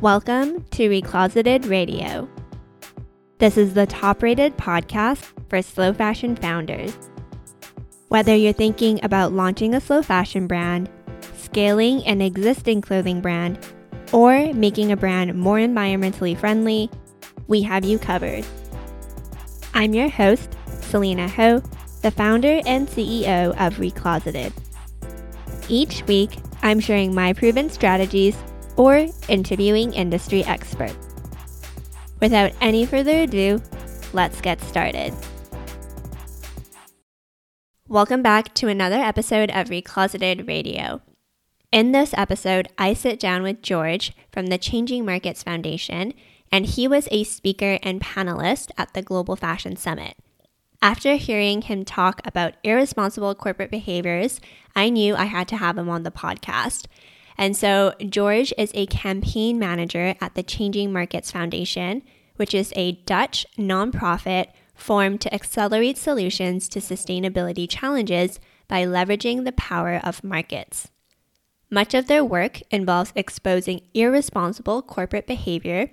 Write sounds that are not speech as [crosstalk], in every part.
Welcome to Recloseted Radio. This is the top rated podcast for slow fashion founders. Whether you're thinking about launching a slow fashion brand, scaling an existing clothing brand, or making a brand more environmentally friendly, we have you covered. I'm your host, Selena Ho, the founder and CEO of Recloseted. Each week, I'm sharing my proven strategies or interviewing industry experts. Without any further ado, let's get started. Welcome back to another episode of Recloseted Radio. In this episode, I sit down with George from the Changing Markets Foundation, and he was a speaker and panelist at the Global Fashion Summit. After hearing him talk about irresponsible corporate behaviors, I knew I had to have him on the podcast. And so, George is a campaign manager at the Changing Markets Foundation, which is a Dutch nonprofit formed to accelerate solutions to sustainability challenges by leveraging the power of markets. Much of their work involves exposing irresponsible corporate behavior,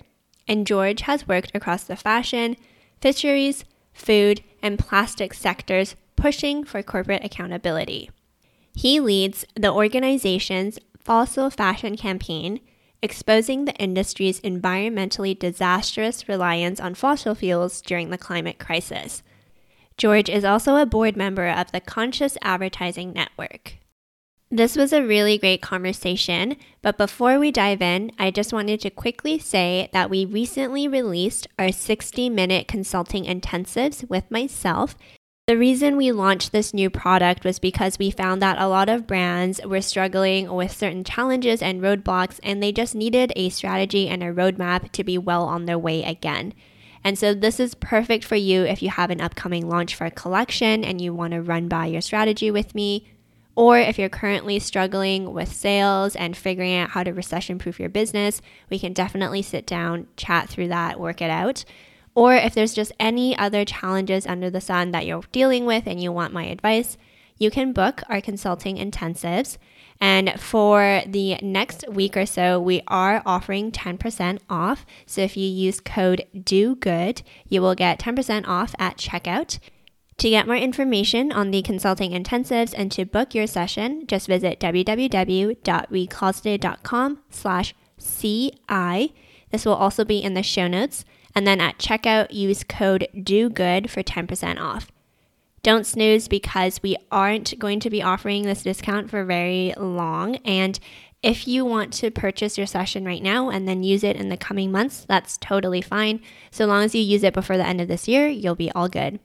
and George has worked across the fashion, fisheries, food, and plastic sectors pushing for corporate accountability. He leads the organization's Fossil Fashion campaign, exposing the industry's environmentally disastrous reliance on fossil fuels during the climate crisis. George is also a board member of the Conscious Advertising Network. This was a really great conversation, but before we dive in, I just wanted to quickly say that we recently released our 60 minute consulting intensives with myself. The reason we launched this new product was because we found that a lot of brands were struggling with certain challenges and roadblocks, and they just needed a strategy and a roadmap to be well on their way again. And so, this is perfect for you if you have an upcoming launch for a collection and you want to run by your strategy with me or if you're currently struggling with sales and figuring out how to recession proof your business, we can definitely sit down, chat through that, work it out. Or if there's just any other challenges under the sun that you're dealing with and you want my advice, you can book our consulting intensives. And for the next week or so, we are offering 10% off. So if you use code DO GOOD, you will get 10% off at checkout. To get more information on the consulting intensives and to book your session, just visit www.recloseted.com slash CI. This will also be in the show notes. And then at checkout, use code DOGOOD for 10% off. Don't snooze because we aren't going to be offering this discount for very long. And if you want to purchase your session right now and then use it in the coming months, that's totally fine. So long as you use it before the end of this year, you'll be all good.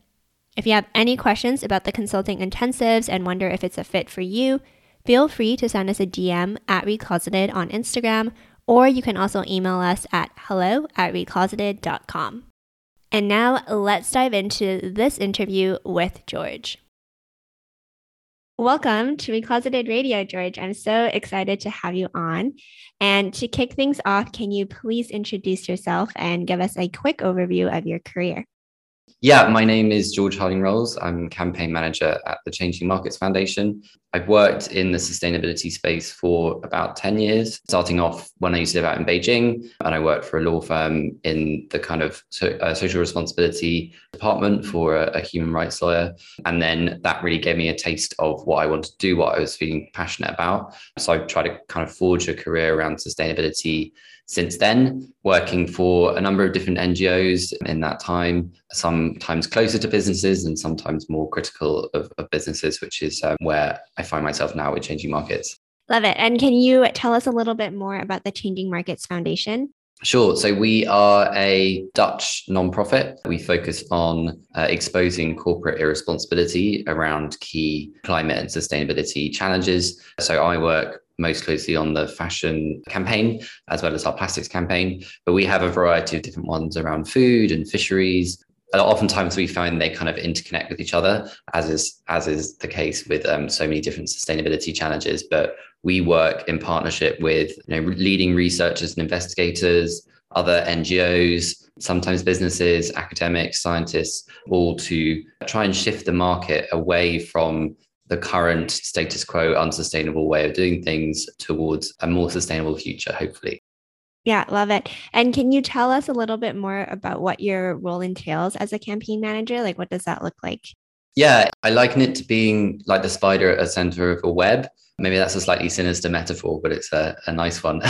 If you have any questions about the consulting intensives and wonder if it's a fit for you, feel free to send us a DM at Recloseted on Instagram, or you can also email us at hello at recloseted.com. And now let's dive into this interview with George. Welcome to Recloseted Radio, George. I'm so excited to have you on. And to kick things off, can you please introduce yourself and give us a quick overview of your career? Yeah, my name is George Harding Rolls. I'm campaign manager at the Changing Markets Foundation. I've worked in the sustainability space for about 10 years, starting off when I used to live out in Beijing. And I worked for a law firm in the kind of so, uh, social responsibility department for a, a, human rights lawyer. And then that really gave me a taste of what I wanted to do, what I was feeling passionate about. So I tried to kind of forge a career around sustainability since then, working for a number of different NGOs in that time, sometimes closer to businesses and sometimes more critical of, of businesses, which is um, where I find myself now with Changing Markets. Love it. And can you tell us a little bit more about the Changing Markets Foundation? Sure. So we are a Dutch nonprofit. We focus on uh, exposing corporate irresponsibility around key climate and sustainability challenges. So I work most closely on the fashion campaign as well as our plastics campaign. But we have a variety of different ones around food and fisheries. Oftentimes, we find they kind of interconnect with each other, as is as is the case with um, so many different sustainability challenges. But we work in partnership with you know, leading researchers and investigators, other NGOs, sometimes businesses, academics, scientists, all to try and shift the market away from the current status quo, unsustainable way of doing things towards a more sustainable future, hopefully. Yeah, love it. And can you tell us a little bit more about what your role entails as a campaign manager? Like, what does that look like? Yeah, I liken it to being like the spider at the center of a web. Maybe that's a slightly sinister metaphor, but it's a, a nice one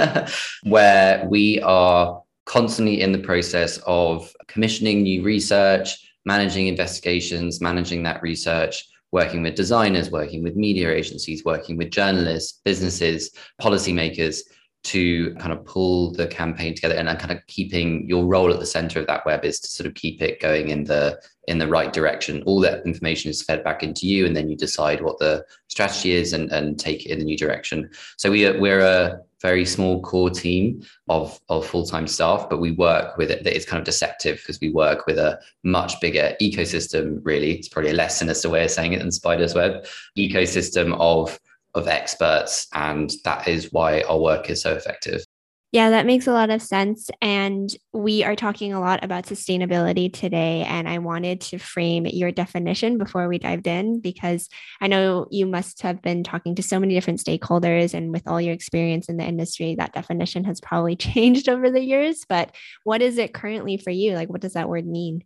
[laughs] where we are constantly in the process of commissioning new research, managing investigations, managing that research, working with designers, working with media agencies, working with journalists, businesses, policymakers to kind of pull the campaign together and, kind of keeping your role at the center of that web is to sort of keep it going in the in the right direction. All that information is fed back into you and then you decide what the strategy is and, and take it in the new direction. So we are, we're a very small core team of, of full-time staff but we work with it that is kind of deceptive because we work with a much bigger ecosystem really it's probably a less sinister way of saying it than spider's web ecosystem of of experts. And that is why our work is so effective. Yeah, that makes a lot of sense. And we are talking a lot about sustainability today. And I wanted to frame your definition before we dived in, because I know you must have been talking to so many different stakeholders. And with all your experience in the industry, that definition has probably [laughs] changed over the years. But what is it currently for you? Like, what does that word mean?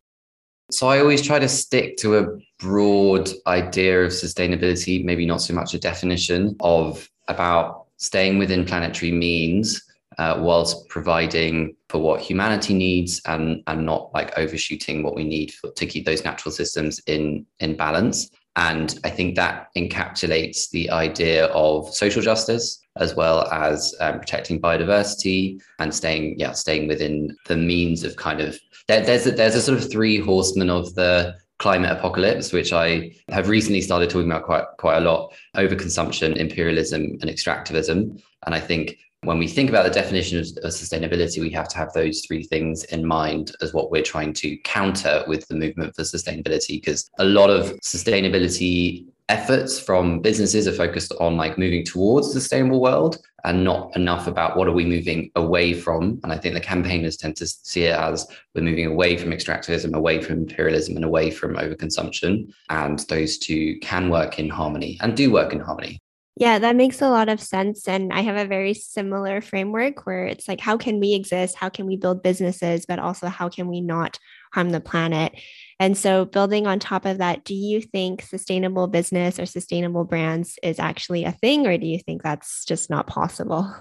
So I always try to stick to a broad idea of sustainability, maybe not so much a definition of about staying within planetary means uh, whilst providing for what humanity needs and and not like overshooting what we need for, to keep those natural systems in in balance. And I think that encapsulates the idea of social justice as well as um, protecting biodiversity and staying, yeah, staying within the means of kind of there, there's a, there's a sort of three horsemen of the climate apocalypse, which I have recently started talking about quite quite a lot: overconsumption, imperialism, and extractivism. And I think when we think about the definition of, of, sustainability, we have to have those three things in mind as what we're trying to counter with the movement for sustainability, because a lot of sustainability efforts from businesses are focused on like moving towards a sustainable world and not enough about what are we moving away from. And i think the campaigners tend to see it as we're moving away from extractivism away from imperialism and away from overconsumption. And those two can work in harmony and do work in harmony yeah, that makes a lot of sense. And I have a very similar framework where it's like, how can we exist? How can we build businesses? But also, how can we not harm the planet? And so, building on top of that, do you think sustainable business or sustainable brands is actually a thing, or do you think that's just not possible?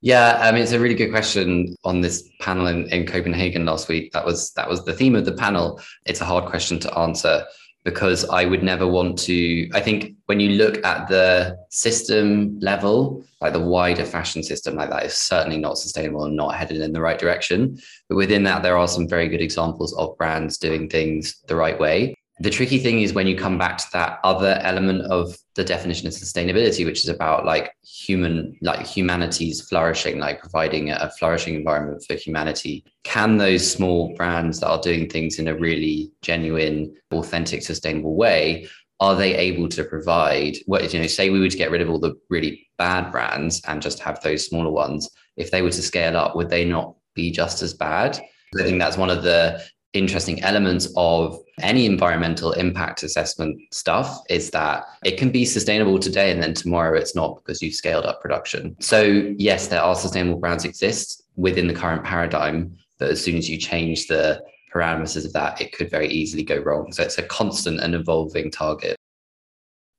Yeah, I mean it's a really good question on this panel in, in Copenhagen last week. That was that was the theme of the panel. It's a hard question to answer because I would never want to. I think when you look at the system level, like the wider fashion system, like that is certainly not sustainable and not headed in the right direction. But within that, there are some very good examples of brands doing things the right way the tricky thing is when you come back to that other element of the definition of sustainability which is about like human like humanity's flourishing like providing a flourishing environment for humanity. Can those small brands that are doing things in a really genuine authentic sustainable way are they able to provide what you know say we were to get rid of all the really bad brands and just have those smaller ones if they were to scale up would they not be just as bad? I think that's one of the interesting elements of any environmental impact assessment stuff is that it can be sustainable today and then tomorrow it's not because you've scaled up production. So, yes, there are sustainable brands exist within the current paradigm, but as soon as you change the parameters of that, it could very easily go wrong. So, it's a constant and evolving target.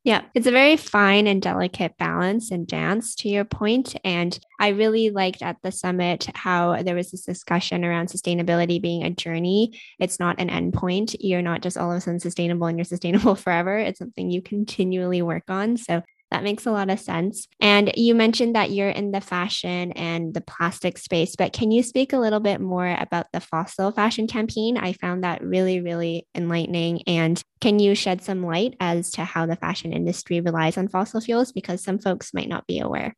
Yeah, it's a very fine and delicate balance and dance to your point. And I really liked at the summit how there was this discussion around sustainability being a journey. It's not an endpoint. You're not just all of a sudden sustainable and you're sustainable [laughs] forever. It's something you continually work on. So that makes a lot of sense. And you mentioned that you're in the fashion and the plastic space, but can you speak a little bit more about the fossil fashion campaign? I found that really, really enlightening. And can you shed some light as to how the fashion industry relies on fossil fuels? Because some folks might not be aware.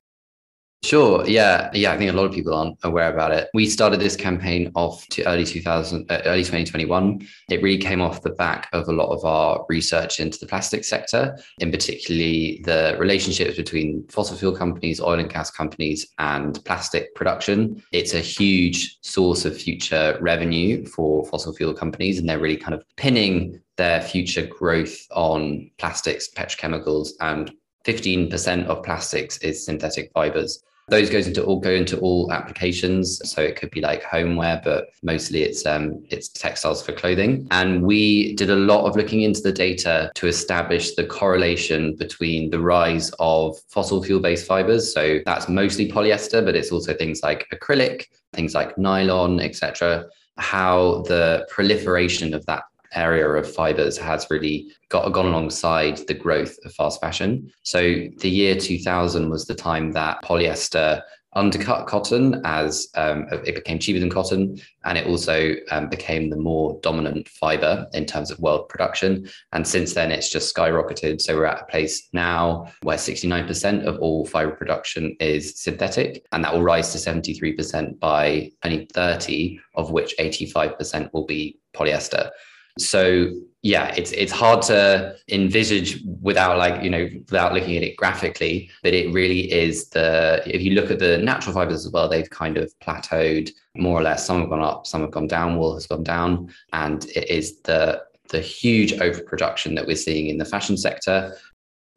Sure. Yeah. Yeah. I think a lot of people aren't aware about it. We started this campaign off to early 2000, uh, early 2021. It really came off the back of a lot of our research into the plastic sector, in particularly the relationships between fossil fuel companies, oil and gas companies, and plastic production. It's a huge source of future revenue for fossil fuel companies, and they're really kind of pinning their future growth on plastics, petrochemicals, and 15% of plastics is synthetic fibers. Those goes into all go into all applications. So it could be like homeware, but mostly it's um, it's textiles for clothing. And we did a lot of looking into the data to establish the correlation between the rise of fossil fuel based fibers. So that's mostly polyester, but it's also things like acrylic, things like nylon, etc. How the proliferation of that area of fibers has really got gone alongside the growth of fast fashion. So the year 2000 was the time that polyester undercut cotton as um, it became cheaper than cotton and it also um, became the more dominant fiber in terms of world production. And since then it's just skyrocketed. So we're at a place now where 69% of all fiber production is synthetic and that will rise to 73% by 2030 of which 85% will be polyester so yeah, it's it's hard to envisage without like you know without looking at it graphically. But it really is the if you look at the natural fibers as well, they've kind of plateaued more or less. Some have gone up, some have gone down. Wool has gone down, and it is the the huge overproduction that we're seeing in the fashion sector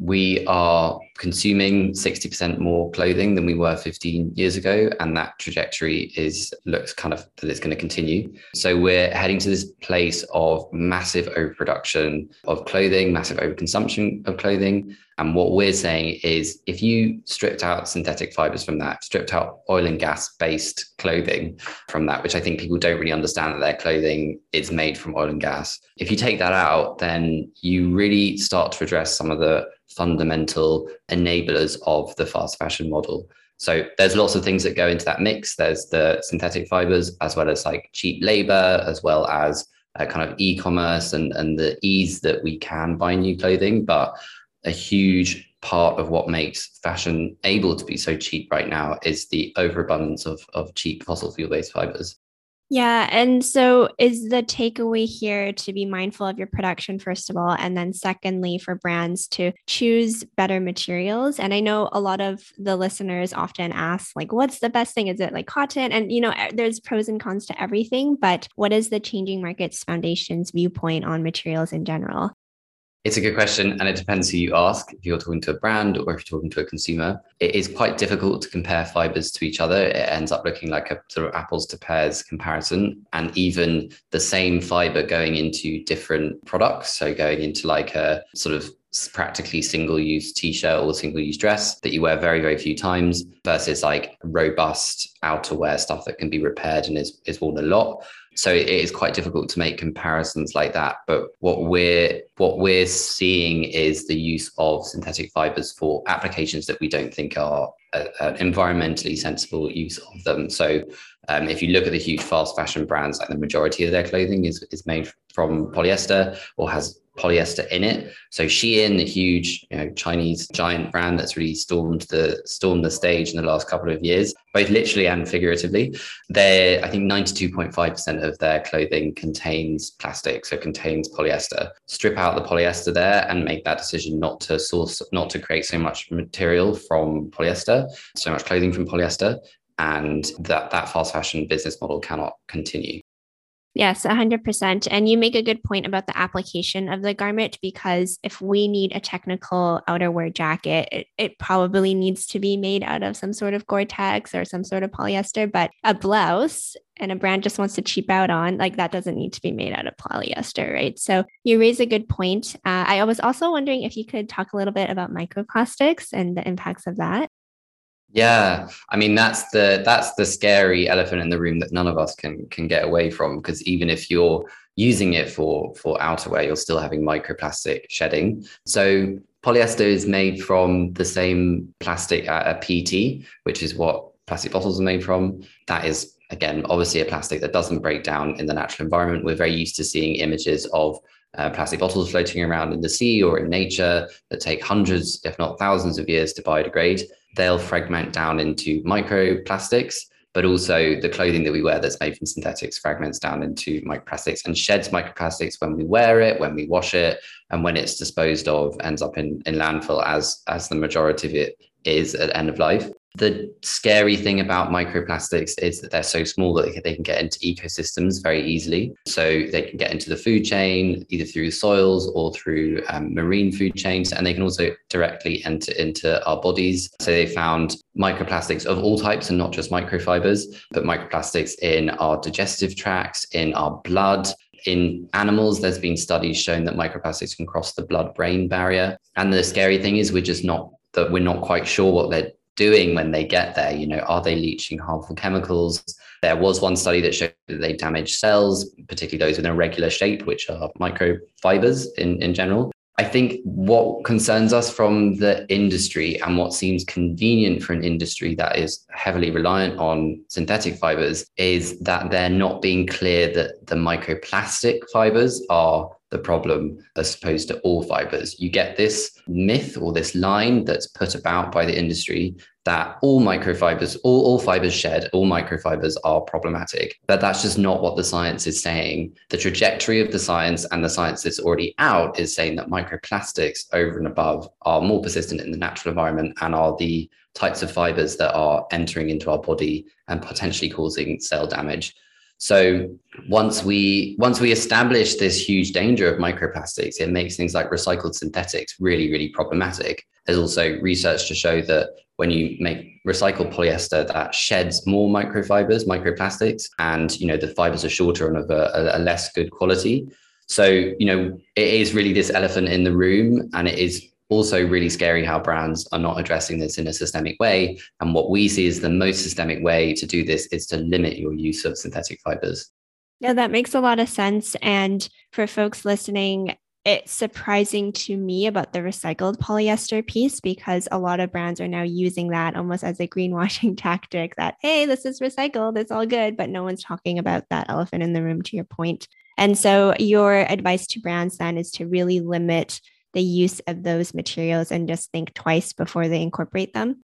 we are consuming 60% more clothing than we were 15 years ago and that trajectory is looks kind of that it's going to continue. So we're heading to this place of massive overproduction of clothing massive overconsumption of clothing and what we're saying is if you stripped out synthetic fibers from that stripped out oil and gas based clothing from that which i think people don't really understand that their clothing is made from oil and gas if you take that out then you really start to address some of the fundamental enablers of the fast fashion model. So there's lots of things that go into that mix. There's the synthetic fibers, as well as like cheap labor, as well as uh, kind of e-commerce and, and the ease that we can buy new clothing. But a huge part of what makes fashion able to be so cheap right now is the overabundance of, of cheap fossil fuel based fibers. Yeah. And so is the takeaway here to be mindful of your production, first of all, and then secondly, for brands to choose better materials? And I know a lot of the listeners often ask, like, what's the best thing? Is it like cotton? And, you know, there's pros and cons to everything, but what is the Changing Markets Foundation's viewpoint on materials in general? It's a good question, and it depends who you ask. If you're talking to a brand or if you're talking to a consumer, it is quite difficult to compare fibers to each other. It ends up looking like a sort of apples to pears comparison, and even the same fiber going into different products. So going into like a sort of practically single use t-shirt or single use dress that you wear very very few times versus like robust outerwear stuff that can be repaired and is, is worn a lot so it is quite difficult to make comparisons like that but what we're what we're seeing is the use of synthetic fibers for applications that we don't think are an environmentally sensible use of them. So um, if you look at the huge fast fashion brands like the majority of their clothing is, is made from polyester or has polyester in it. So Shein, the huge you know, Chinese giant brand that's really stormed the stormed the stage in the last couple of years, both literally and figuratively. They, I think, ninety two point five percent of their clothing contains plastic, so contains polyester. Strip out the polyester there and make that decision not to source, not to create so much material from polyester, so much clothing from polyester, and that that fast fashion business model cannot continue. Yes, 100%. And you make a good point about the application of the garment because if we need a technical outerwear jacket, it, it probably needs to be made out of some sort of Gore Tex or some sort of polyester. But a blouse and a brand just wants to cheap out on, like that doesn't need to be made out of polyester, right? So you raise a good point. Uh, I was also wondering if you could talk a little bit about microplastics and the impacts of that. Yeah, I mean that's the that's the scary elephant in the room that none of us can can get away from because even if you're using it for for outerwear, you're still having microplastic shedding. So polyester is made from the same plastic, a PET, which is what plastic bottles are made from. That is again obviously a plastic that doesn't break down in the natural environment. We're very used to seeing images of uh, plastic bottles floating around in the sea or in nature that take hundreds, if not thousands, of years to biodegrade they'll fragment down into microplastics, but also the clothing that we wear that's made from synthetics fragments down into microplastics and sheds microplastics when we wear it, when we wash it, and when it's disposed of, ends up in, in landfill as, as the majority of it is at end of life. The scary thing about microplastics is that they're so small that they can get into ecosystems very easily. So they can get into the food chain either through soils or through um, marine food chains, and they can also directly enter into our bodies. So they found microplastics of all types and not just microfibers, but microplastics in our digestive tracts, in our blood, in animals, there's been studies showing that microplastics can cross the blood brain barrier. And the scary thing is, we're just not that we're not quite sure what they're doing when they get there. You know, are they leaching harmful chemicals? There was one study that showed that they damage cells, particularly those in a regular shape, which are microfibers in, in general. I think what concerns us from the industry and what seems convenient for an industry that is heavily reliant on synthetic fibers is that they're not being clear that the microplastic fibers are the problem as opposed to all fibers. You get this myth or this line that's put about by the industry that all microfibers, all, all fibers shed, all microfibers are problematic. But that's just not what the science is saying. The trajectory of the science and the science that's already out is saying that microplastics over and above are more persistent in the natural environment and are the types of fibers that are entering into our body and potentially causing cell damage. So once we once we establish this huge danger of microplastics, it makes things like recycled synthetics really, really problematic. There's also research to show that when you make recycled polyester that sheds more microfibers, microplastics, and you know the fibers are shorter and of a, a less good quality. So you know it is really this elephant in the room, and it is also really scary how brands are not addressing this in a systemic way. And what we see is the most systemic way to do this is to limit your use of synthetic fibers. Yeah, that makes a lot of sense. And for folks listening, it's surprising to me about the recycled polyester piece because a lot of brands are now using that almost as a greenwashing [laughs] tactic that, hey, this is recycled, it's all good, but no one's talking about that elephant in the room, to your point. And so, your advice to brands then is to really limit the use of those materials and just think twice before they incorporate them.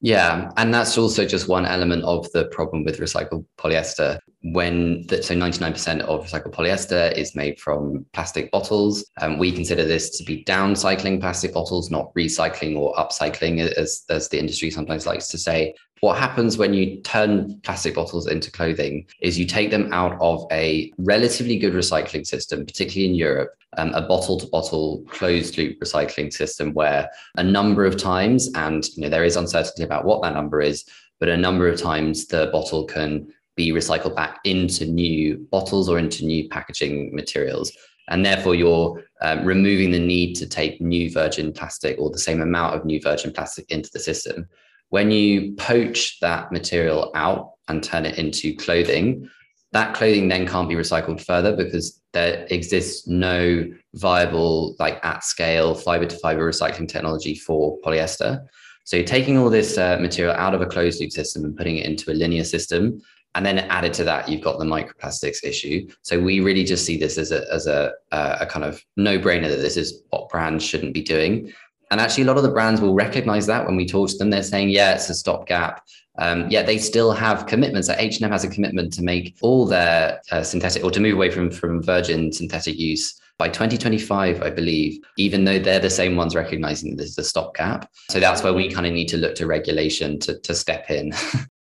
Yeah, and that's also just one element of the problem with recycled polyester. When the, so 99% of recycled polyester is made from plastic bottles, and we consider this to be downcycling plastic bottles, not recycling or upcycling, as as the industry sometimes likes to say. What happens when you turn plastic bottles into clothing is you take them out of a relatively good recycling system, particularly in Europe, um, a bottle to bottle closed loop recycling system where a number of times, and you know, there is uncertainty about what that number is, but a number of times the bottle can be recycled back into new bottles or into new packaging materials. And therefore, you're um, removing the need to take new virgin plastic or the same amount of new virgin plastic into the system. When you poach that material out and turn it into clothing, that clothing then can't be recycled further because there exists no viable, like at scale, fiber to fiber recycling technology for polyester. So you're taking all this uh, material out of a closed loop system and putting it into a linear system. And then added to that, you've got the microplastics issue. So we really just see this as a, as a, a kind of no brainer that this is what brands shouldn't be doing. And actually, a lot of the brands will recognize that when we talk to them. They're saying, yeah, it's a stopgap. Um, yet they still have commitments. Like H&M has a commitment to make all their uh, synthetic or to move away from, from virgin synthetic use by 2025, I believe, even though they're the same ones recognizing this is a stopgap. So that's where we kind of need to look to regulation to, to step in. [laughs]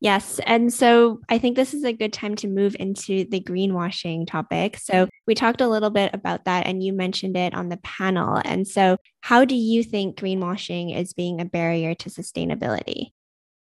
Yes. And so I think this is a good time to move into the greenwashing topic. So we talked a little bit about that and you mentioned it on the panel. And so, how do you think greenwashing is being a barrier to sustainability?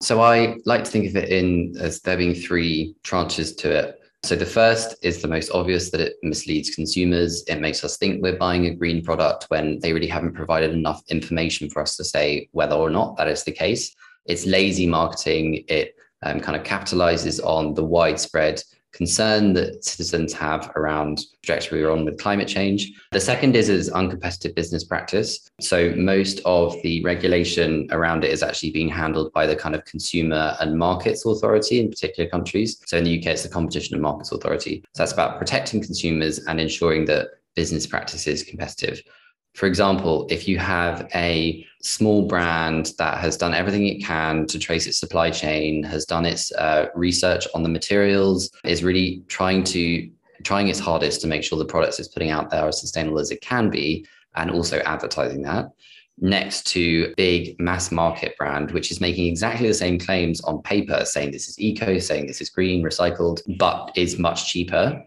So I like to think of it in as there being three tranches to it. So the first is the most obvious that it misleads consumers. It makes us think we're buying a green product when they really haven't provided enough information for us to say whether or not that is the case. It's lazy marketing. It um, kind of capitalizes on the widespread concern that citizens have around the trajectory we're on with climate change. The second is is uncompetitive business practice. So most of the regulation around it is actually being handled by the kind of consumer and markets authority in particular countries. So in the UK, it's the Competition and Markets Authority. So that's about protecting consumers and ensuring that business practice is competitive. For example, if you have a small brand that has done everything it can to trace its supply chain, has done its uh, research on the materials, is really trying to trying its hardest to make sure the products it's putting out there are as sustainable as it can be, and also advertising that. next to big mass market brand, which is making exactly the same claims on paper, saying this is eco, saying this is green, recycled, but is much cheaper,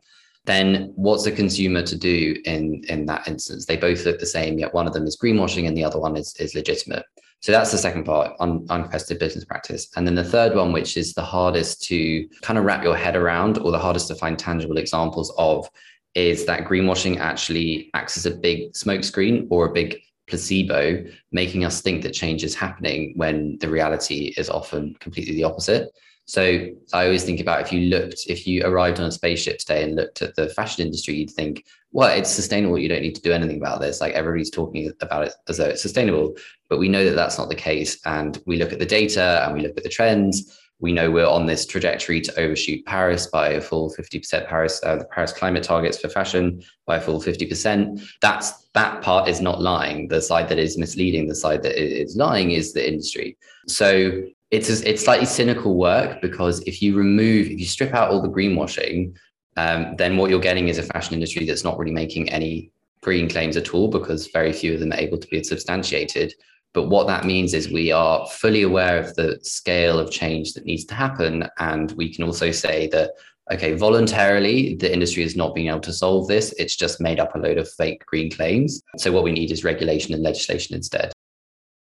then what's the consumer to do in, in that instance? They both look the same, yet one of them is greenwashing and the other one is, is legitimate. So that's the second part, un- uncompetitive business practice. And then the third one, which is the hardest to kind of wrap your head around or the hardest to find tangible examples of, is that greenwashing actually acts as a big smokescreen or a big placebo, making us think that change is happening when the reality is often completely the opposite. So I always think about if you looked, if you arrived on a spaceship today and looked at the fashion industry, you'd think, well, it's sustainable. You don't need to do anything about this. Like everybody's talking about it as though it's sustainable. But we know that that's not the case. And we look at the data and we look at the trends. We know we're on this trajectory to overshoot Paris by a full 50% Paris, uh, the Paris climate targets for fashion by a full 50%. That's that part is not lying. The side that is misleading, the side that is lying is the industry. So it's it's slightly cynical work because if you remove if you strip out all the greenwashing um, then what you're getting is a fashion industry that's not really making any green claims at all because very few of them are able to be substantiated. But what that means is we are fully aware of the scale of change that needs to happen. And we can also say that okay voluntarily the industry is not being able to solve this. It's just made up a load of fake green claims. So what we need is regulation and legislation instead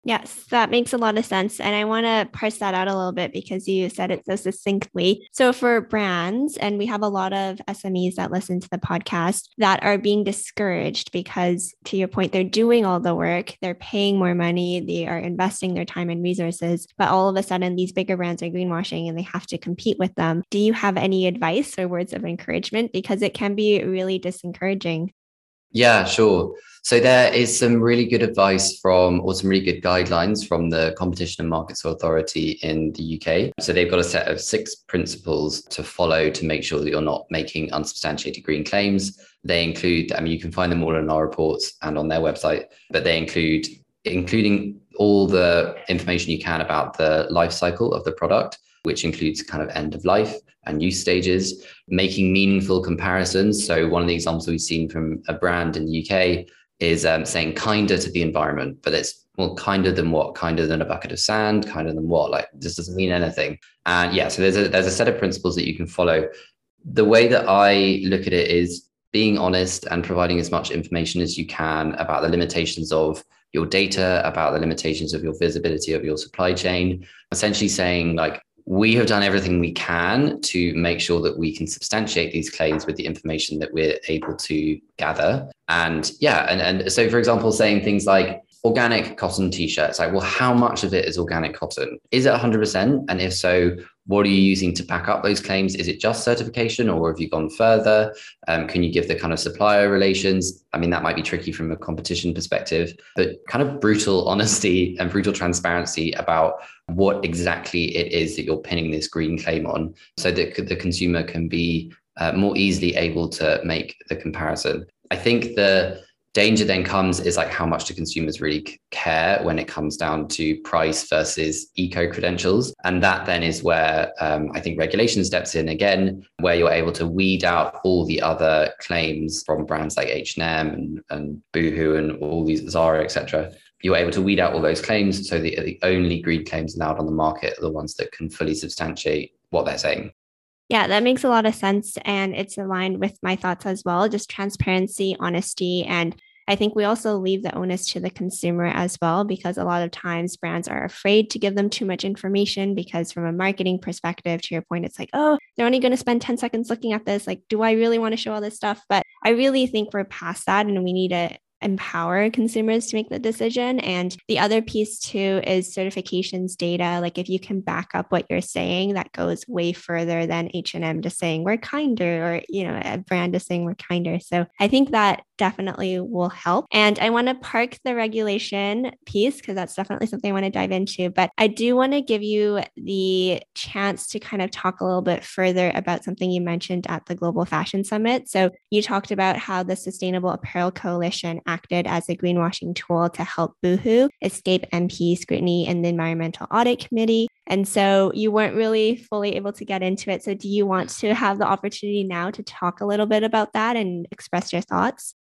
Yes, that makes a lot of sense. And I want to parse that out a little bit because you said it so succinctly. So, for brands, and we have a lot of SMEs that listen to the podcast that are being discouraged because, to your point, they're doing all the work, they're paying more money, they are investing their time and resources, but all of a sudden, these bigger brands are greenwashing and they have to compete with them. Do you have any advice or words of encouragement? Because it can be really disencouraging. Yeah, sure. So there is some really good advice from, or some really good guidelines from the Competition and Markets Authority in the UK. So they've got a set of six principles to follow to make sure that you're not making unsubstantiated green claims. They include, I mean, you can find them all in our reports and on their website, but they include including all the information you can about the life cycle of the product, which includes kind of end of life and use stages, making meaningful comparisons. So, one of the examples we've seen from a brand in the UK is um, saying kinder to the environment, but it's well, kinder than what? Kinder than a bucket of sand? Kinder than what? Like, this doesn't mean anything. And yeah, so there's a there's a set of principles that you can follow. The way that I look at it is being honest and providing as much information as you can about the limitations of your data, about the limitations of your visibility of your supply chain. Essentially saying like we have done everything we can to make sure that we can substantiate these claims with the information that we're able to gather. And yeah, and, and so for example, saying things like organic cotton t-shirts, like, well, how much of it is organic cotton? Is it 100%? And if so, what are you using to back up those claims? Is it just certification or have you gone further? Um, can you give the kind of supplier relations? I mean, that might be tricky from a competition perspective, but kind of brutal [laughs] honesty and brutal transparency about what exactly it is that you're pinning this green claim on so that the consumer can be uh, more easily able to make the comparison. I think the danger then comes is like how much do consumers really care when it comes down to price versus eco credentials and that then is where um, i think regulation steps in again where you're able to weed out all the other claims from brands like h&m and, and boohoo and all these zara etc you're able to weed out all those claims so the, the only green claims allowed on the market are the ones that can fully substantiate what they're saying yeah, that makes a lot of sense. And it's aligned with my thoughts as well just transparency, honesty. And I think we also leave the onus to the consumer as well, because a lot of times brands are afraid to give them too much information. Because from a marketing perspective, to your point, it's like, oh, they're only going to spend 10 seconds looking at this. Like, do I really want to show all this stuff? But I really think we're past that and we need to empower consumers to make the decision. And the other piece too is certifications data. Like if you can back up what you're saying, that goes way further than H&M just saying we're kinder or, you know, a brand is saying we're kinder. So I think that definitely will help. And I want to park the regulation piece because that's definitely something I want to dive into. But I do want to give you the chance to kind of talk a little bit further about something you mentioned at the Global Fashion Summit. So you talked about how the Sustainable Apparel Coalition acted as a greenwashing tool to help Boohoo escape MP scrutiny in the Environmental Audit Committee. And so you weren't really fully able to get into it. So, do you want to have the opportunity now to talk a little bit about that and express your thoughts?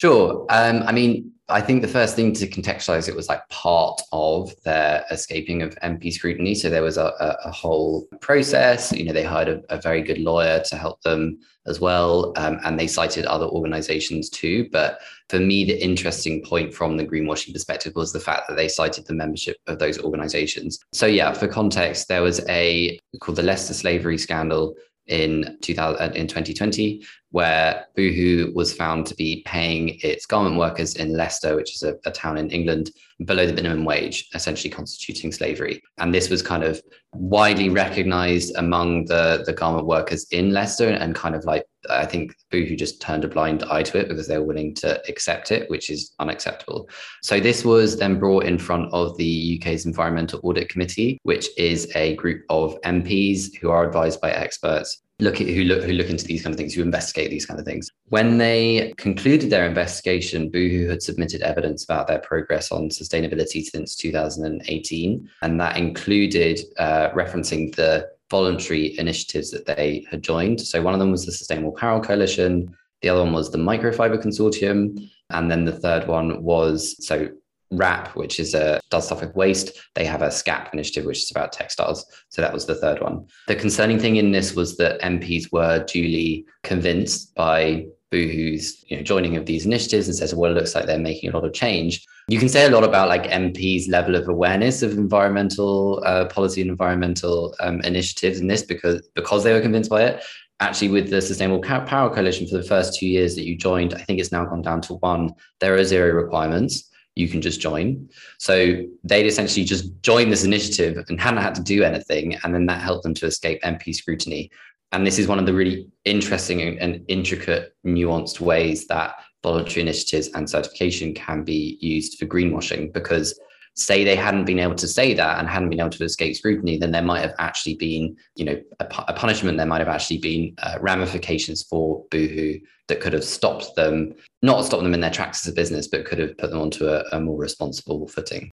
Sure. Um, I mean, I think the first thing to contextualize it was like part of their escaping of MP scrutiny. So there was a, a, a whole process. You know, they hired a, a, very good lawyer to help them as well, um, and they cited other organizations too. But for me, the interesting point from the greenwashing perspective was the fact that they cited the membership of those organizations. So yeah, for context, there was a called the Leicester slavery scandal in 2000 uh, in 2020 where Boohoo was found to be paying its garment workers in Leicester, which is a, a, town in England, below the minimum wage, essentially constituting slavery. And this was kind of widely recognized among the, the garment workers in Leicester and kind of like, I think Boohoo just turned a blind eye to it because they were willing to accept it, which is unacceptable. So this was then brought in front of the UK's Environmental Audit Committee, which is a group of MPs who are advised by experts look at who look who look into these kind of things, who investigate these kind of things. When they concluded their investigation, Boohoo had submitted evidence about their progress on sustainability since 2018, and that included uh, referencing the voluntary initiatives that they had joined. So one of them was the Sustainable Apparel Coalition. The other one was the Microfiber Consortium. And then the third one was so WRAP, which is a does stuff with waste. They have a SCAP initiative, which is about textiles. So that was the third one. The concerning thing in this was that MPs were duly convinced by Boohoo's you know, joining of these initiatives and says, well, it looks like they're making a lot of change. You can say a lot about like MPs' level of awareness of environmental uh, policy and environmental um, initiatives in this because because they were convinced by it. Actually, with the Sustainable Apparel Coalition, for the first two years that you joined, I think it's now gone down to one. There are zero requirements you can just join. So they'd essentially just joined this initiative and hadn't had to do anything. And then that helped them to escape MP scrutiny. And this is one of the really interesting and intricate, nuanced ways that voluntary initiatives and certification can be used for greenwashing because say they hadn't been able to say that and hadn't been able to escape scrutiny, then there might have actually been, you know, a, a punishment. There might have actually been uh, ramifications for Boohoo that could have stopped them, not stopped them in their tracks as a business, but could have put them onto a, a more responsible footing.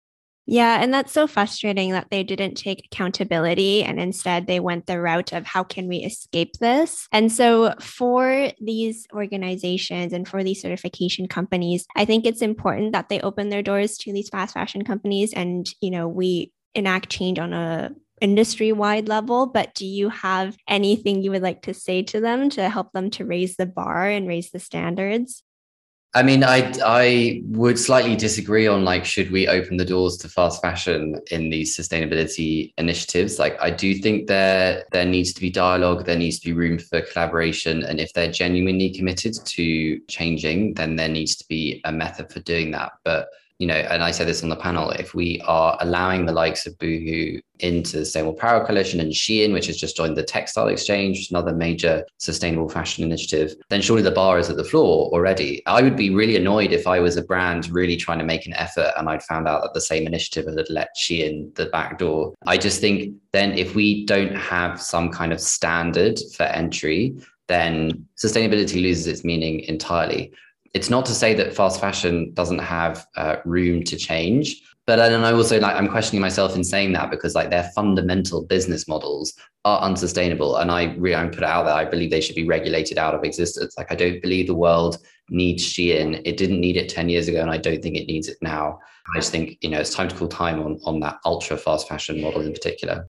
Yeah, and that's so frustrating that they didn't take accountability and instead they went the route of how can we escape this? And so for these organizations and for these certification companies, I think it's important that they open their doors to these fast fashion companies and, you know, we enact change on a industry wide level, but do you have anything you would like to say to them to help them to raise the bar and raise the standards? I mean, I I would slightly disagree on like should we open the doors to fast fashion in these sustainability initiatives? Like, I do think there there needs to be dialogue, there needs to be room for collaboration, and if they're genuinely committed to changing, then there needs to be a method for doing that. But you know, and I said this on the panel, if we are allowing the likes of Boohoo into the Sustainable Apparel Coalition and Shein, which has just joined the Textile Exchange, another major sustainable fashion initiative, then surely the bar is at the floor already. I would be really annoyed if I was a brand really trying to make an effort and I'd found out that the same initiative had let Shein the back door. I just think then if we don't have some kind of standard for entry, then sustainability loses its meaning entirely it's not to say that fast fashion doesn't have uh, room to change but I also like I'm questioning myself in saying that because like their fundamental business models are unsustainable, and I really I'm put out there. I believe they should be regulated out of existence. Like I don't believe the world needs Shein. It didn't need it ten years ago, and I don't think it needs it now. I just think you know it's time to call time on on that ultra fast fashion model in particular.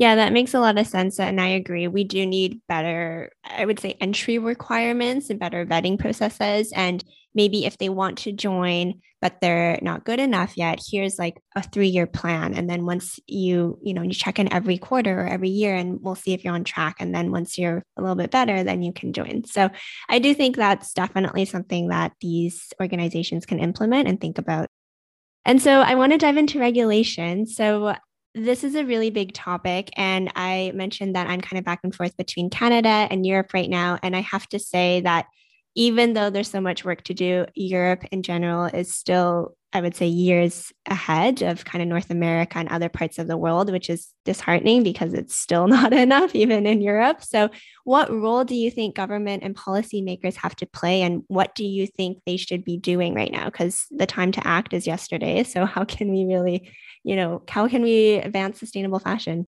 Yeah, that makes a lot of sense. And I agree. We do need better, I would say, entry requirements and better vetting processes. And maybe if they want to join, but they're not good enough yet, here's like a three year plan. And then once you, you know, you check in every quarter or every year and we'll see if you're on track. And then once you're a little bit better, then you can join. So I do think that's definitely something that these organizations can implement and think about. And so I want to dive into regulation. So this is a really big topic. And I mentioned that I'm kind of back and forth between Canada and Europe right now. And I have to say that even though there's so much work to do, Europe in general is still, I would say, years ahead of kind of North America and other parts of the world, which is disheartening because it's still [laughs] not enough, even in Europe. So, what role do you think government and policymakers have to play? And what do you think they should be doing right now? Because the time to act is yesterday. So, [laughs] how can we really you know, how can we advance sustainable fashion?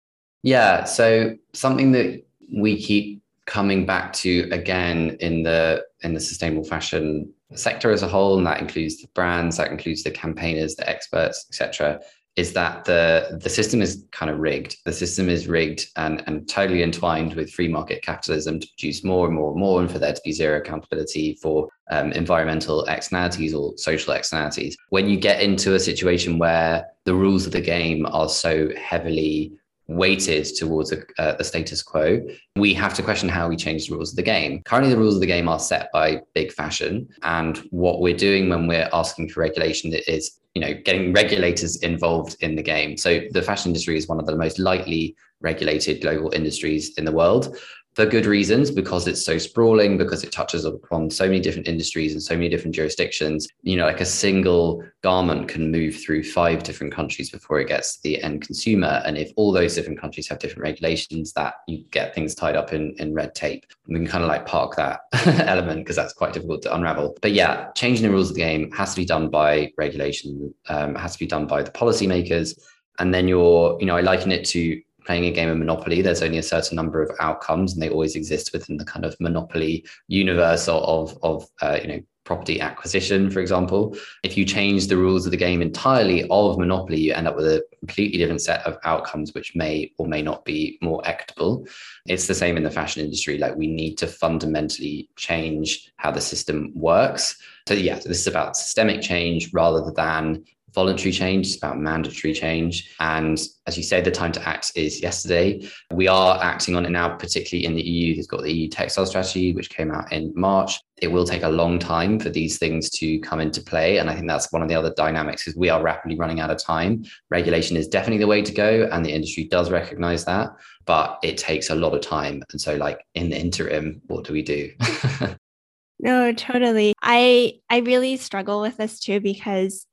Yeah. So something that we keep coming back to again in the in the sustainable fashion sector as a whole, and that includes the brands, that includes the campaigners, the experts, etc., is that the the system is kind of rigged. The system is rigged and, and totally entwined with free market capitalism to produce more and more and more, and for there to be zero accountability for um, environmental externalities or social externalities. When you get into a situation where the rules of the game are so heavily weighted towards a, uh, the status quo, we have to question how we change the rules of the game. Currently, the rules of the game are set by big fashion, and what we're doing when we're asking for regulation is, you know, getting regulators involved in the game. So the fashion industry is one of the most lightly regulated global industries in the world for good reasons because it's so sprawling because it touches upon so many different industries and so many different jurisdictions. You know like a single garment can move through five different countries before it gets to the end consumer. And if all those different countries have different regulations that you get things tied up in in red tape. We can kind of like park that [laughs] element because that's quite difficult to unravel. But yeah changing the rules of the game has to be done by regulation um, has to be done by the policymakers. And then you're you know i liken it to playing a game of Monopoly, there's only a certain number of outcomes, and they always exist within the kind of Monopoly universe of of uh, you know property acquisition, for example. If you change the rules of the game entirely of Monopoly, you end up with a completely different set of outcomes, which may or may not be more equitable. It's the same in the fashion industry. Like we need to fundamentally change how the system works. So yeah, this is about systemic change rather than voluntary change, it's about mandatory change. And as you say, the time to act is yesterday. We are acting on it now, particularly in the EU. They've got the EU textile strategy, which came out in March. It will take a long time for these things to come into play. And I think that's one of the other dynamics is we are rapidly running out of time. Regulation is definitely the way to go. And the industry does recognize that, but it takes a lot of time. And so like in the interim, what do we do? [laughs] No, totally. I I really struggle with this too because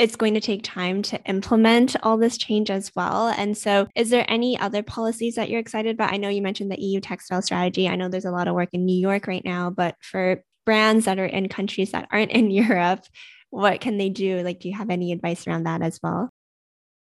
it's going to take time to implement all this change as well. And so, is there any other policies that you're excited about? I know you mentioned the EU textile strategy. I know there's a lot of work in New York right now, but for brands that are in countries that aren't in [laughs] Europe, what can they do? Like, do you have any advice around that as well?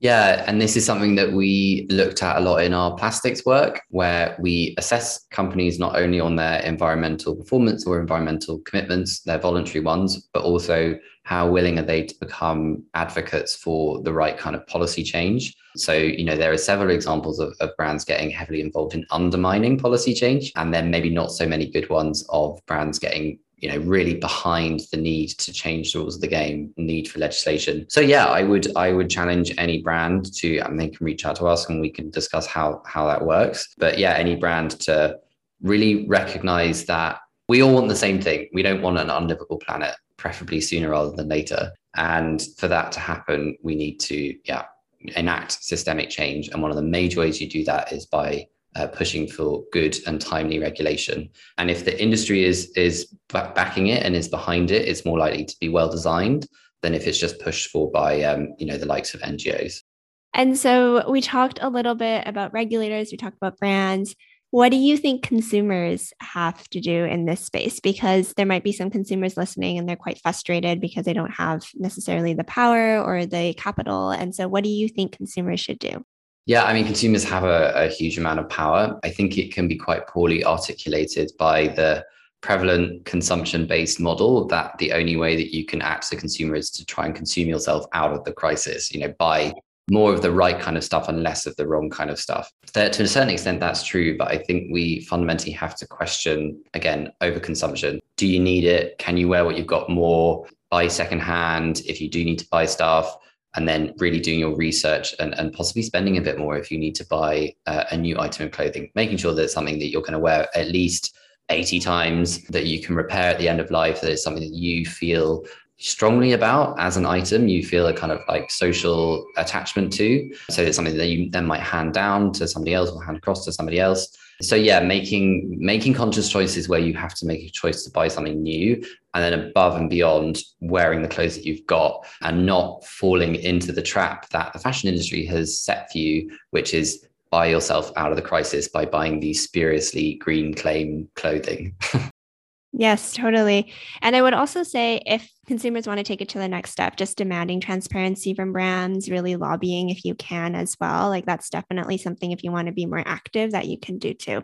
Yeah, and this is something that we looked at a lot in our plastics work, where we assess companies not only on their environmental performance or environmental commitments, their voluntary ones, but also how willing are they to become advocates for the right kind of policy change. So you know there are several examples of, of brands getting heavily involved in undermining policy change and then maybe not so many good ones of brands getting you know really behind the need to change the rules of the game need for legislation so yeah i would i would challenge any brand to and they can reach out to us and we can discuss how how that works but yeah any brand to really recognize that we all want the same thing we don't want an unlivable planet preferably sooner rather than later. And for that to happen, we need to, yeah, enact systemic change. And one of the major ways you do that is by uh, pushing for good and timely regulation. And if the industry is is backing it and is behind it, it's more likely to be well designed than if it's just pushed for by um, you know the likes of NGOs. And so we talked a little bit about regulators. We talked about brands. What do you think consumers have to do in this space? Because there might be some consumers listening and they're quite frustrated because they don't have necessarily the power or the capital. And so, what do you think consumers should do? Yeah, I mean, consumers have a, a huge amount of power. I think it can be quite poorly articulated by the prevalent consumption based model that the only way that you can act as a consumer is to try and consume yourself out of the crisis, you know, buy more of the right kind of stuff and less of the wrong kind of stuff. That, to a certain extent, that's true. But I think we fundamentally have to question again overconsumption. Do you need it? Can you wear what you've got more? Buy secondhand if you do need to buy stuff. And then really doing your research and, and possibly spending a bit more if you need to buy uh, a new item of clothing, making sure that it's something that you're going to wear at least 80 times, that you can repair at the end of life, that it's something that you feel strongly about as an item you feel a kind of like social attachment to so it's something that you then might hand down to somebody else or hand across to somebody else so yeah making making conscious choices where you have to make a choice to buy something new and then above and beyond wearing the clothes that you've got and not falling into the trap that the fashion industry has set for you which is buy yourself out of the crisis by buying these spuriously green claim clothing [laughs] Yes, totally. And I would also say if consumers want to take it to the next step, just demanding transparency from brands, really lobbying if you can as well. Like that's definitely something if you want to be more active that you can do too.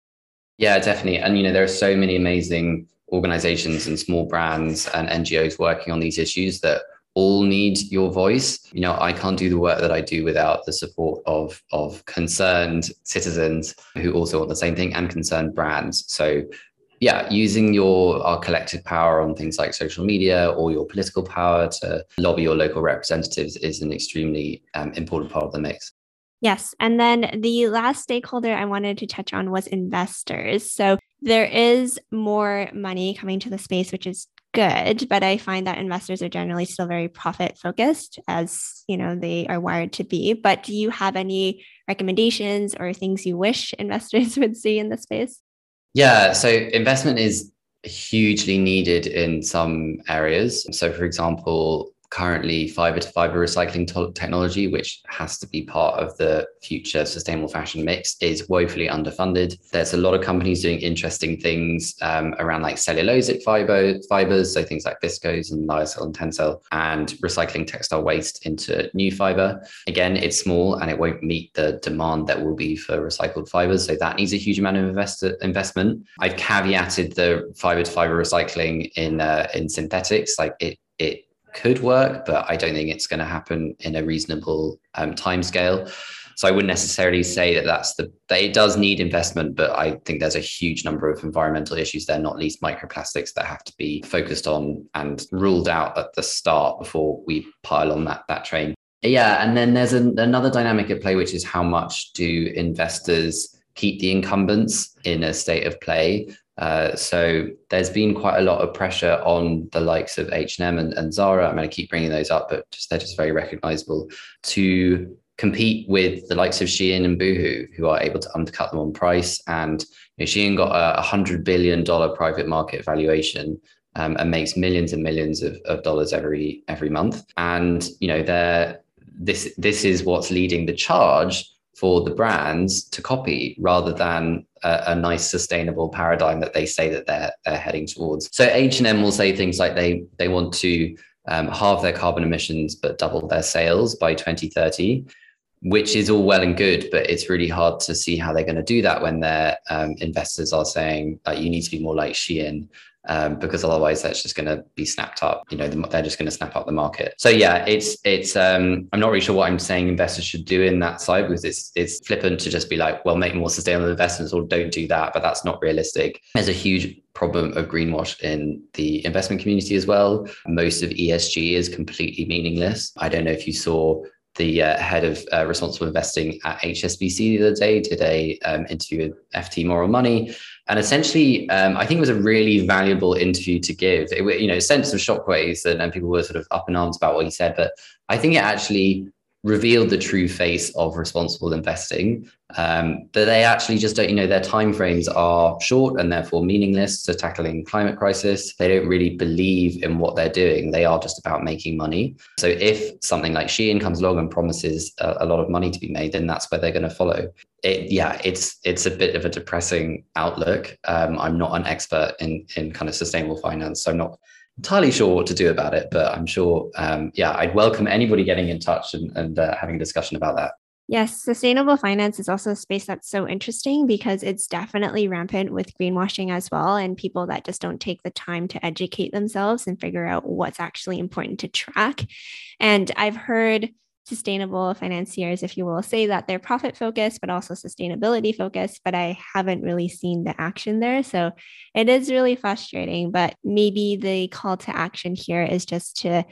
Yeah, definitely. And you know, there are so many amazing organizations and small brands and NGOs working on these issues that all need your voice. You know, I can't do the work that I do without the support of of concerned citizens who also want the same thing and concerned brands. So yeah, using your our collective power on things like social media or your political power to lobby your local representatives is an extremely um, important part of the mix. Yes. And then the last stakeholder I wanted to touch on was investors. So there is more money coming to the space, which is good, but I find that investors are generally still very profit focused as, you know, they are wired to be. But do you have any recommendations or things you wish investors [laughs] would see in the space? Yeah, so investment is hugely needed in some areas. So for example, currently fiber to fiber recycling technology, which has to be part of the future sustainable fashion mix, is woefully underfunded. There's a lot of companies doing interesting things um, around like cellulosic fiber fibers, so things like viscose and lyocell and tencel, and recycling textile waste into new fiber. Again, it's small and it won't meet the demand that will be for recycled fibers, so that needs a huge amount of invest- investment. I've caveated the fiber to fiber recycling in uh, in synthetics, like it it could work, but I don't think it's going to happen in a reasonable um, time scale. So I wouldn't necessarily say that that's the that it does need investment, but I think there's a huge number of environmental issues there, not least microplastics, that have to be focused on and ruled out at the start before we pile on that that train. Yeah, and then there's an, another dynamic at play, which is how much do investors keep the incumbents in a state of play uh, so there's been quite a lot of pressure on the likes of H&M and, and Zara. I'm going to keep bringing those up, but just they're just very recognizable to compete with the likes of Shein and Boohoo, who are able to undercut them on price. And you know, Shein got a hundred billion dollar private market valuation um, and makes millions and millions of, of dollars every every month. And you know, they're this this is what's leading the charge for the brands to copy rather than a, a, nice sustainable paradigm that they say that they're they're heading towards. So H and M will say things like they they want to um, halve their carbon emissions but double their sales by 2030 which is all well and good, but it's really hard to see how they're going to do that when their um, investors are saying that you need to be more like Shein um, because otherwise that's just going to be snapped up. You know, they're just going to snap up the market. So yeah, it's it's. Um, I'm not really sure what I'm saying investors should do in that side because it's it's flippant to just be like, well, make more sustainable investments or don't do that, but that's not realistic. There's a huge problem of greenwash in the investment community as well. Most of ESG is completely meaningless. I don't know if you saw the uh, head of uh, responsible investing at HSBC the other day did a um, interview with FT Moral Money, and essentially, um, I think it was a really valuable interview to give. It, you know, sent some shockwaves, and, and people were sort of up in arms about what he said, but I think it actually revealed the true face of responsible investing um, that they actually just don't you know their timeframes are short and therefore meaningless to tackling climate crisis. They don't really believe in what they're doing. They are just about making money. So if something like shein comes along and promises a, a lot of money to be made then that's where they're going to follow. It yeah it's it's a bit of a depressing outlook. Um, i'm not an expert in in kind of sustainable finance so i'm not entirely sure what to do about it, but I'm sure, um, yeah, I'd welcome anybody getting in touch and, and uh, having a discussion about that. Yes, sustainable finance is also a space that's so interesting because it's definitely rampant with greenwashing as well, and people that just don't take the time to educate themselves and figure out what's actually important to track. And I've heard sustainable financiers, if you will, say that they're profit focused, but also sustainability focused. But I haven't really seen the action there. So it is really frustrating. But maybe the call to action here is just to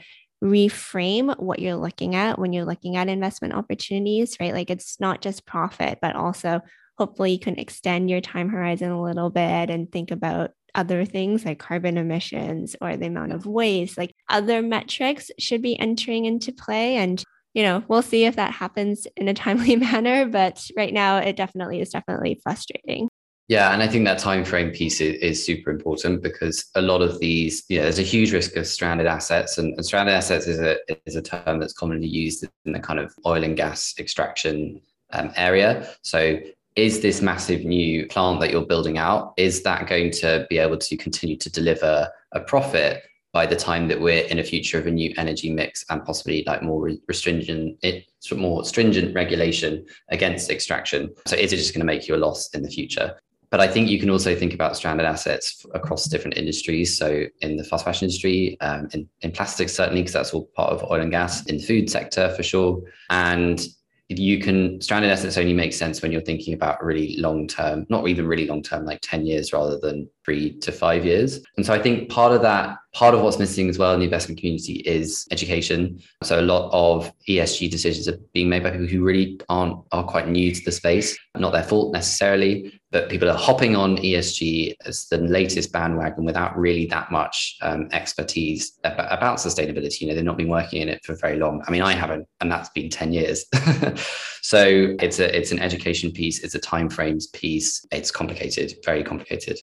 reframe what you're looking at when you're looking at investment opportunities, right? Like it's not just profit, but also hopefully you can extend your time horizon a little bit and think about other things like carbon emissions or the amount of waste, like other metrics should be entering into play. And you know, we'll see if that happens in a timely [laughs] manner. But right now, it definitely is definitely frustrating. Yeah, and I think that time frame piece is, is, super important because a lot of these, yeah, there's a huge risk of stranded assets, and, and, stranded assets is a is a term that's commonly used in the kind of oil and gas extraction um, area. So, is this massive new plant that you're building out is that going to be able to continue to deliver a profit by the time that we're in a future of a new energy mix and possibly like more restringent, it more stringent regulation against extraction. So is it just going to make you a loss in the future? but I think you can also think about stranded assets across different industries. So in the fast fashion industry, um, in, in plastics, certainly, because that's all part of oil and gas, in the food sector for sure. And you can stranded assets only make sense when you're thinking about really long term, not even really long term, like 10 years rather than three to five years. And so I think part of that, part of what's missing as well in the investment community is education. So a lot of ESG decisions are being made by people who really aren't are quite new to the space. Not their fault necessarily, but people are hopping on ESG as the latest bandwagon without really that much um, expertise about, about sustainability. You know, they've not been working in it for very long. I mean, I haven't, and that's been 10 years. [laughs] so it's a it's an education piece, it's a time frames piece. It's complicated, very complicated.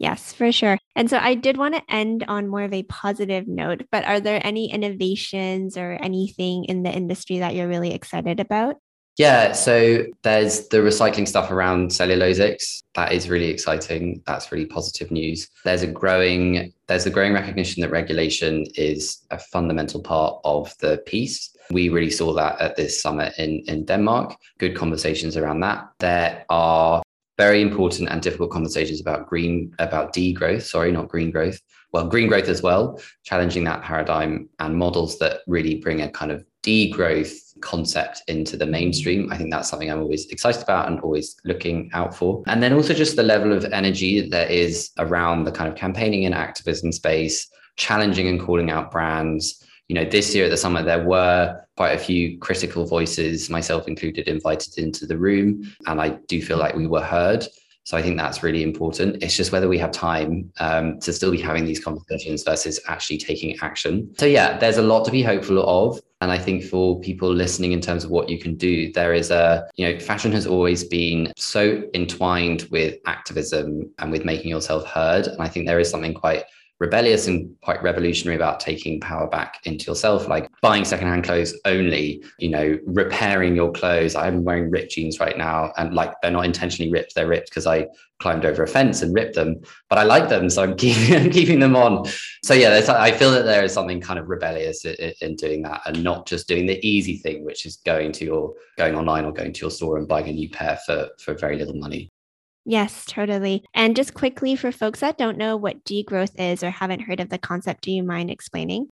Yes, for sure. And so I did want to end on more of a positive note, but are there any innovations or anything in the industry that you're really excited about? Yeah, so there's the recycling stuff around cellulosics. That is really exciting. That's really positive news. There's a growing there's a growing recognition that regulation is a fundamental part of the piece. We really saw that at this summit in, in Denmark. Good conversations around that. There are very important and difficult conversations about green, about degrowth, sorry, not green growth. Well, green growth as well, challenging that paradigm and models that really bring a kind of degrowth concept into the mainstream. I think that's something I'm always excited about and always looking out for. And then also just the level of energy that is around the kind of campaigning and activism space, challenging and calling out brands, you know, this year at the summit, there were quite a few critical voices, myself included, invited into the room. And I do feel like we were heard. So I think that's really important. It's just whether we have time um, to still be having these conversations versus actually taking action. So yeah, there's a lot to be hopeful of. And I think for people listening in terms of what you can do, there is a, you know, fashion has always been so entwined with activism and with making yourself heard. And I think there is something quite rebellious and quite revolutionary about taking power back into yourself, like buying secondhand clothes only, you know, repairing your clothes. I'm wearing ripped jeans right now, and like they're not intentionally ripped, they're ripped because I climbed over a fence and ripped them, but I like them, so I'm [laughs] keeping, I'm keeping them on. So yeah, I feel that there is something kind of rebellious in, in doing that, and not just doing the easy thing, which is going to your going online or going to your store and buying a new pair for for very little money. Yes, totally. And just quickly for folks that don't know what degrowth is or haven't heard of the concept, do you mind explaining?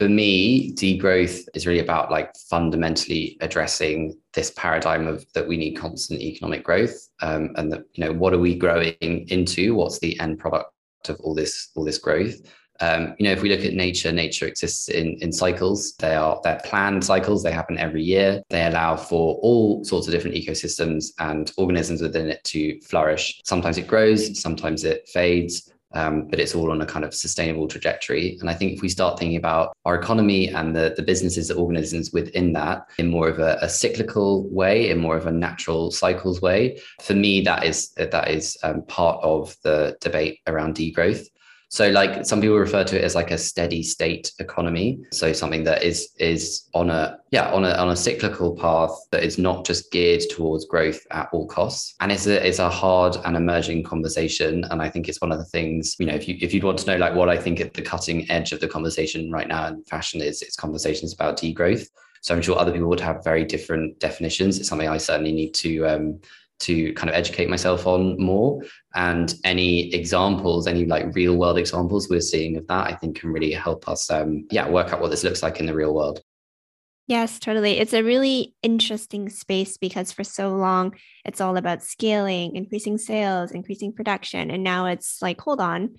For me, degrowth is really about like fundamentally addressing this paradigm of that we need constant economic growth, um, and that you know what are we growing into? What's the end product of all this all this growth? Um, you know, if we look at nature, nature exists in, in cycles. They are they're planned cycles. They happen every year. They allow for all sorts of different ecosystems and organisms within it to flourish. Sometimes it grows, sometimes it fades, um, but it's all on a kind of sustainable trajectory. And I think if we start thinking about our economy and the, the businesses, the organisms within that in more of a, a cyclical way, in more of a natural cycles way, for me, that is that is um, part of the debate around degrowth. So like some people refer to it as like a steady state economy. So something that is is on a yeah, on a on a cyclical path that is not just geared towards growth at all costs. And it's a it's a hard and emerging conversation. And I think it's one of the things, you know, if you if you'd want to know like what I think at the cutting edge of the conversation right now in fashion is, it's conversations about degrowth. So I'm sure other people would have very different definitions. It's something I certainly need to um, to kind of educate myself on more. And any examples, any like real world examples we're seeing of that, I think can really help us, um, yeah, work out what this looks like in the real world. Yes, totally. It's a really interesting space because for so long it's all about scaling, increasing sales, increasing production. And now it's like, hold on,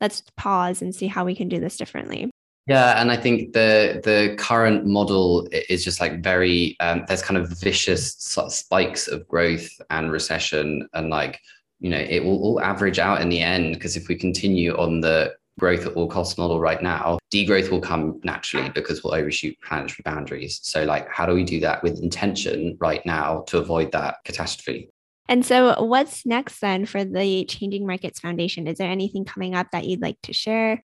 let's pause and see how we can do this differently. Yeah, and I think the the current model is just like very um, there's kind of vicious spikes of growth and recession, and like you know it will all average out in the end because if we continue on the growth at all costs model right now, degrowth will come naturally because we'll overshoot planetary boundaries. So like, how do we do that with intention right now to avoid that catastrophe? And so, what's next then for the Changing Markets Foundation? Is there anything coming up that you'd like to share?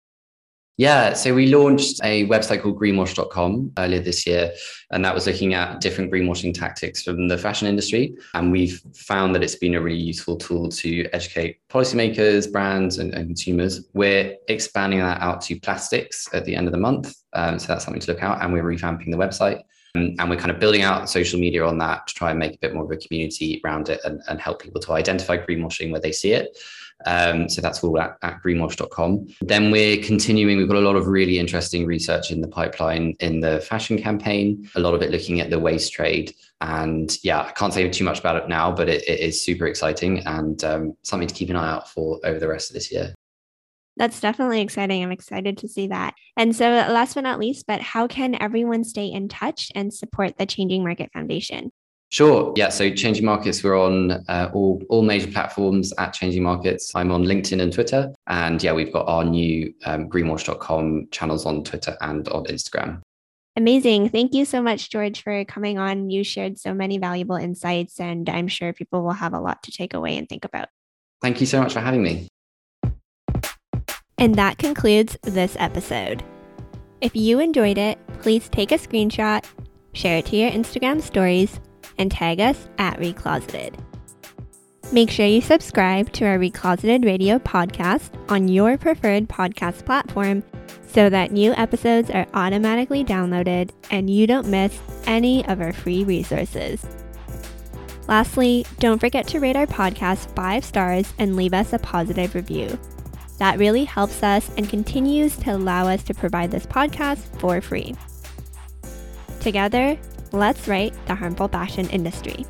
Yeah, so we launched a website called greenwash.com earlier this year, and that was looking at different greenwashing tactics from the fashion industry. And we've found that it's been a really useful tool to educate policymakers, brands, and, and consumers. We're expanding that out to plastics at the end of the month. Um, so that's something to look out, and we're revamping the website. Um, and we're kind of building out social media on that to try and make a bit more of a community around it and, and help people to identify greenwashing where they see it. Um, so that's all at, at greenwash.com. Then we're continuing, we've got a lot of really interesting research in the pipeline in the fashion campaign, a lot of it looking at the waste trade. And yeah, I can't say too much about it now, but it, it is super exciting and um, something to keep an eye out for over the rest of this year. That's definitely exciting. I'm excited to see that. And so, last but not least, but how can everyone stay in touch and support the Changing Market Foundation? Sure. Yeah. So Changing Markets, we're on uh, all all major platforms at Changing Markets. I'm on LinkedIn and Twitter, and yeah, we've got our new um, greenwash.com channels on Twitter and on Instagram. Amazing. Thank you so much, George, for coming on. You shared so many valuable insights, and I'm sure people will have a lot to take away and think about. Thank you so much for having me. And that concludes this episode. If you enjoyed it, please take a screenshot, share it to your Instagram stories, and tag us at Reclosetted. Make sure you subscribe to our Reclosetted Radio podcast on your preferred podcast platform so that new episodes are automatically downloaded and you don't miss any of our free resources. Lastly, don't forget to rate our podcast five stars and leave us a positive review. That really helps us and continues to allow us to provide this podcast for free. Together, let's right the harmful fashion industry.